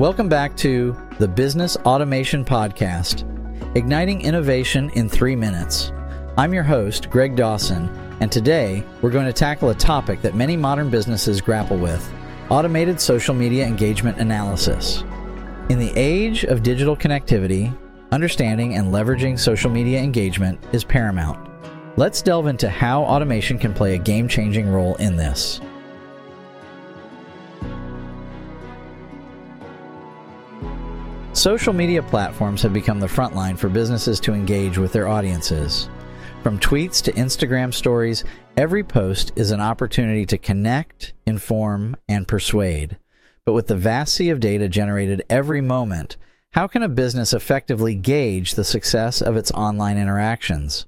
Welcome back to the Business Automation Podcast, igniting innovation in three minutes. I'm your host, Greg Dawson, and today we're going to tackle a topic that many modern businesses grapple with automated social media engagement analysis. In the age of digital connectivity, understanding and leveraging social media engagement is paramount. Let's delve into how automation can play a game changing role in this. Social media platforms have become the front line for businesses to engage with their audiences. From tweets to Instagram stories, every post is an opportunity to connect, inform, and persuade. But with the vast sea of data generated every moment, how can a business effectively gauge the success of its online interactions?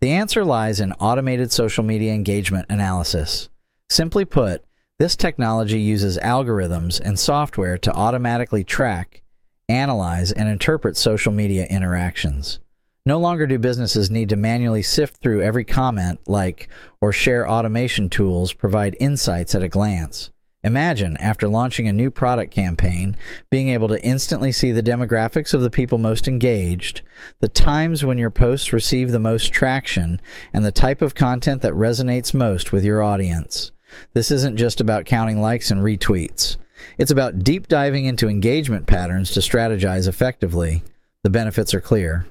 The answer lies in automated social media engagement analysis. Simply put, this technology uses algorithms and software to automatically track, analyze, and interpret social media interactions. No longer do businesses need to manually sift through every comment, like, or share automation tools provide insights at a glance. Imagine, after launching a new product campaign, being able to instantly see the demographics of the people most engaged, the times when your posts receive the most traction, and the type of content that resonates most with your audience. This isn't just about counting likes and retweets. It's about deep diving into engagement patterns to strategize effectively. The benefits are clear.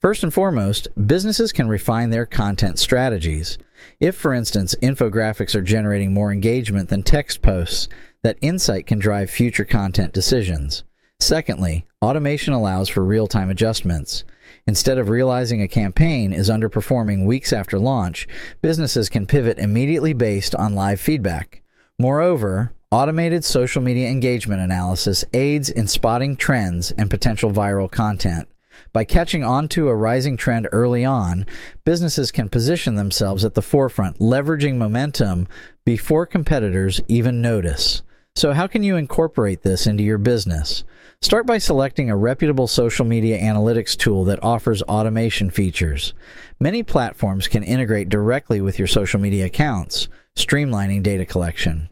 First and foremost, businesses can refine their content strategies. If, for instance, infographics are generating more engagement than text posts, that insight can drive future content decisions. Secondly, automation allows for real time adjustments. Instead of realizing a campaign is underperforming weeks after launch, businesses can pivot immediately based on live feedback. Moreover, automated social media engagement analysis aids in spotting trends and potential viral content. By catching on to a rising trend early on, businesses can position themselves at the forefront, leveraging momentum before competitors even notice. So, how can you incorporate this into your business? Start by selecting a reputable social media analytics tool that offers automation features. Many platforms can integrate directly with your social media accounts, streamlining data collection.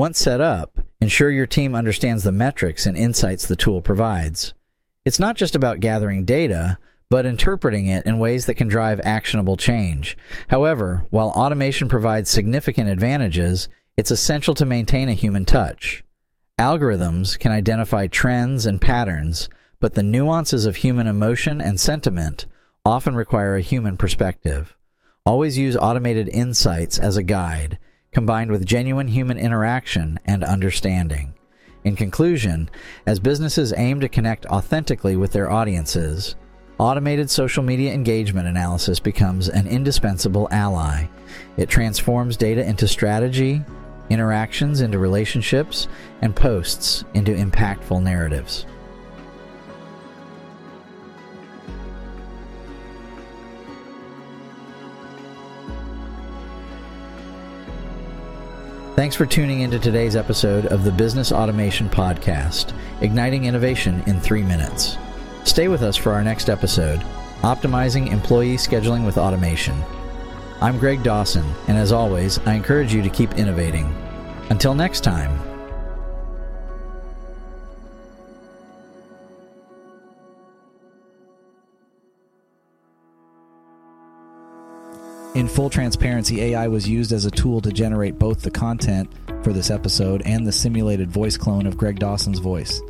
Once set up, ensure your team understands the metrics and insights the tool provides. It's not just about gathering data, but interpreting it in ways that can drive actionable change. However, while automation provides significant advantages, it's essential to maintain a human touch. Algorithms can identify trends and patterns, but the nuances of human emotion and sentiment often require a human perspective. Always use automated insights as a guide, combined with genuine human interaction and understanding. In conclusion, as businesses aim to connect authentically with their audiences, automated social media engagement analysis becomes an indispensable ally. It transforms data into strategy, interactions into relationships, and posts into impactful narratives. Thanks for tuning into today's episode of the Business Automation Podcast, igniting innovation in three minutes. Stay with us for our next episode, Optimizing Employee Scheduling with Automation. I'm Greg Dawson, and as always, I encourage you to keep innovating. Until next time. In full transparency, AI was used as a tool to generate both the content for this episode and the simulated voice clone of Greg Dawson's voice.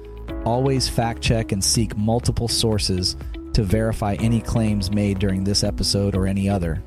Always fact check and seek multiple sources to verify any claims made during this episode or any other.